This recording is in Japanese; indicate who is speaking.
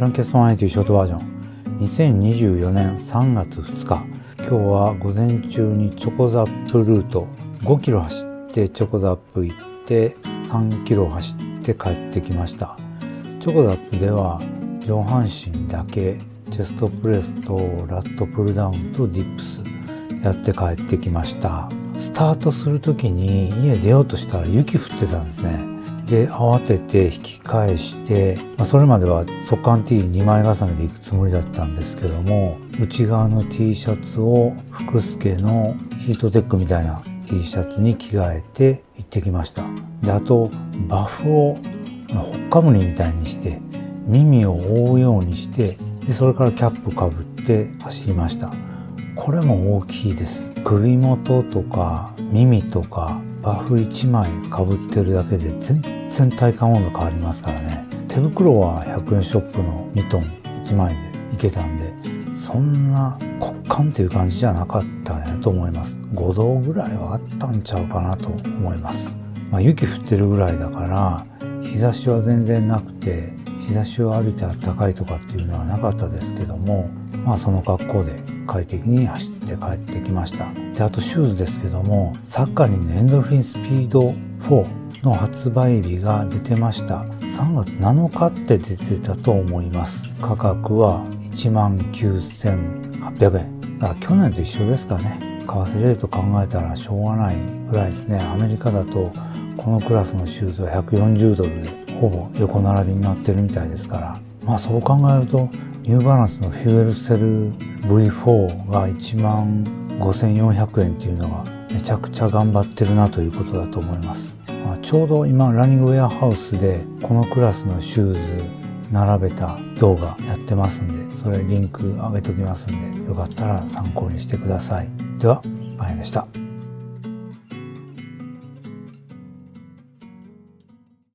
Speaker 1: ランケストン IT ショートバージョン。2024年3月2日。今日は午前中にチョコザップルート。5キロ走ってチョコザップ行って3キロ走って帰ってきました。チョコザップでは上半身だけチェストプレスとラットプルダウンとディップス。やって帰ってきました。スタートする時に家出ようとしたら雪降ってたんですね。で慌てて引き返して、まあ、それまでは速乾 T2 枚重ねで行くつもりだったんですけども内側の T シャツを福助のヒートテックみたいな T シャツに着替えて行ってきました。であとバフをほっかむりみたいにして耳を覆うようにしてでそれからキャップかぶって走りました。これも大きいです。首元とか耳とかバフ1枚かぶってるだけで全然体感温度変わりますからね。手袋は100円ショップのミトン1枚でいけたんでそんな骨感っていう感じじゃなかったんやと思います。5度ぐらいはあったんちゃうかなと思います。まあ、雪降ってるぐらいだから日差しは全然なくて日差しを浴びて暖かいとかっていうのはなかったですけどもまあその格好で快適に走って帰ってきました。であとシューズですけどもサッカリンのエンドルフィンスピード4の発売日が出てました。3月7日って出てたと思います。価格は1万9800円。だから去年と一緒ですかね。為替レート考えたらしょうがないぐらいですね。アメリカだとこのクラスのシューズは140ドルでほぼ横並びになってるみたいですから。まあそう考えるとニューバランスのフュエルセル V4 が1万5400円っていうのがめちゃくちゃ頑張ってるなということだと思います、ちょうど今ランニングウェアハウスでこのクラスのシューズ並べた動画やってますんでそれリンク上げときますんでよかったら参考にしてください。ではまやでした。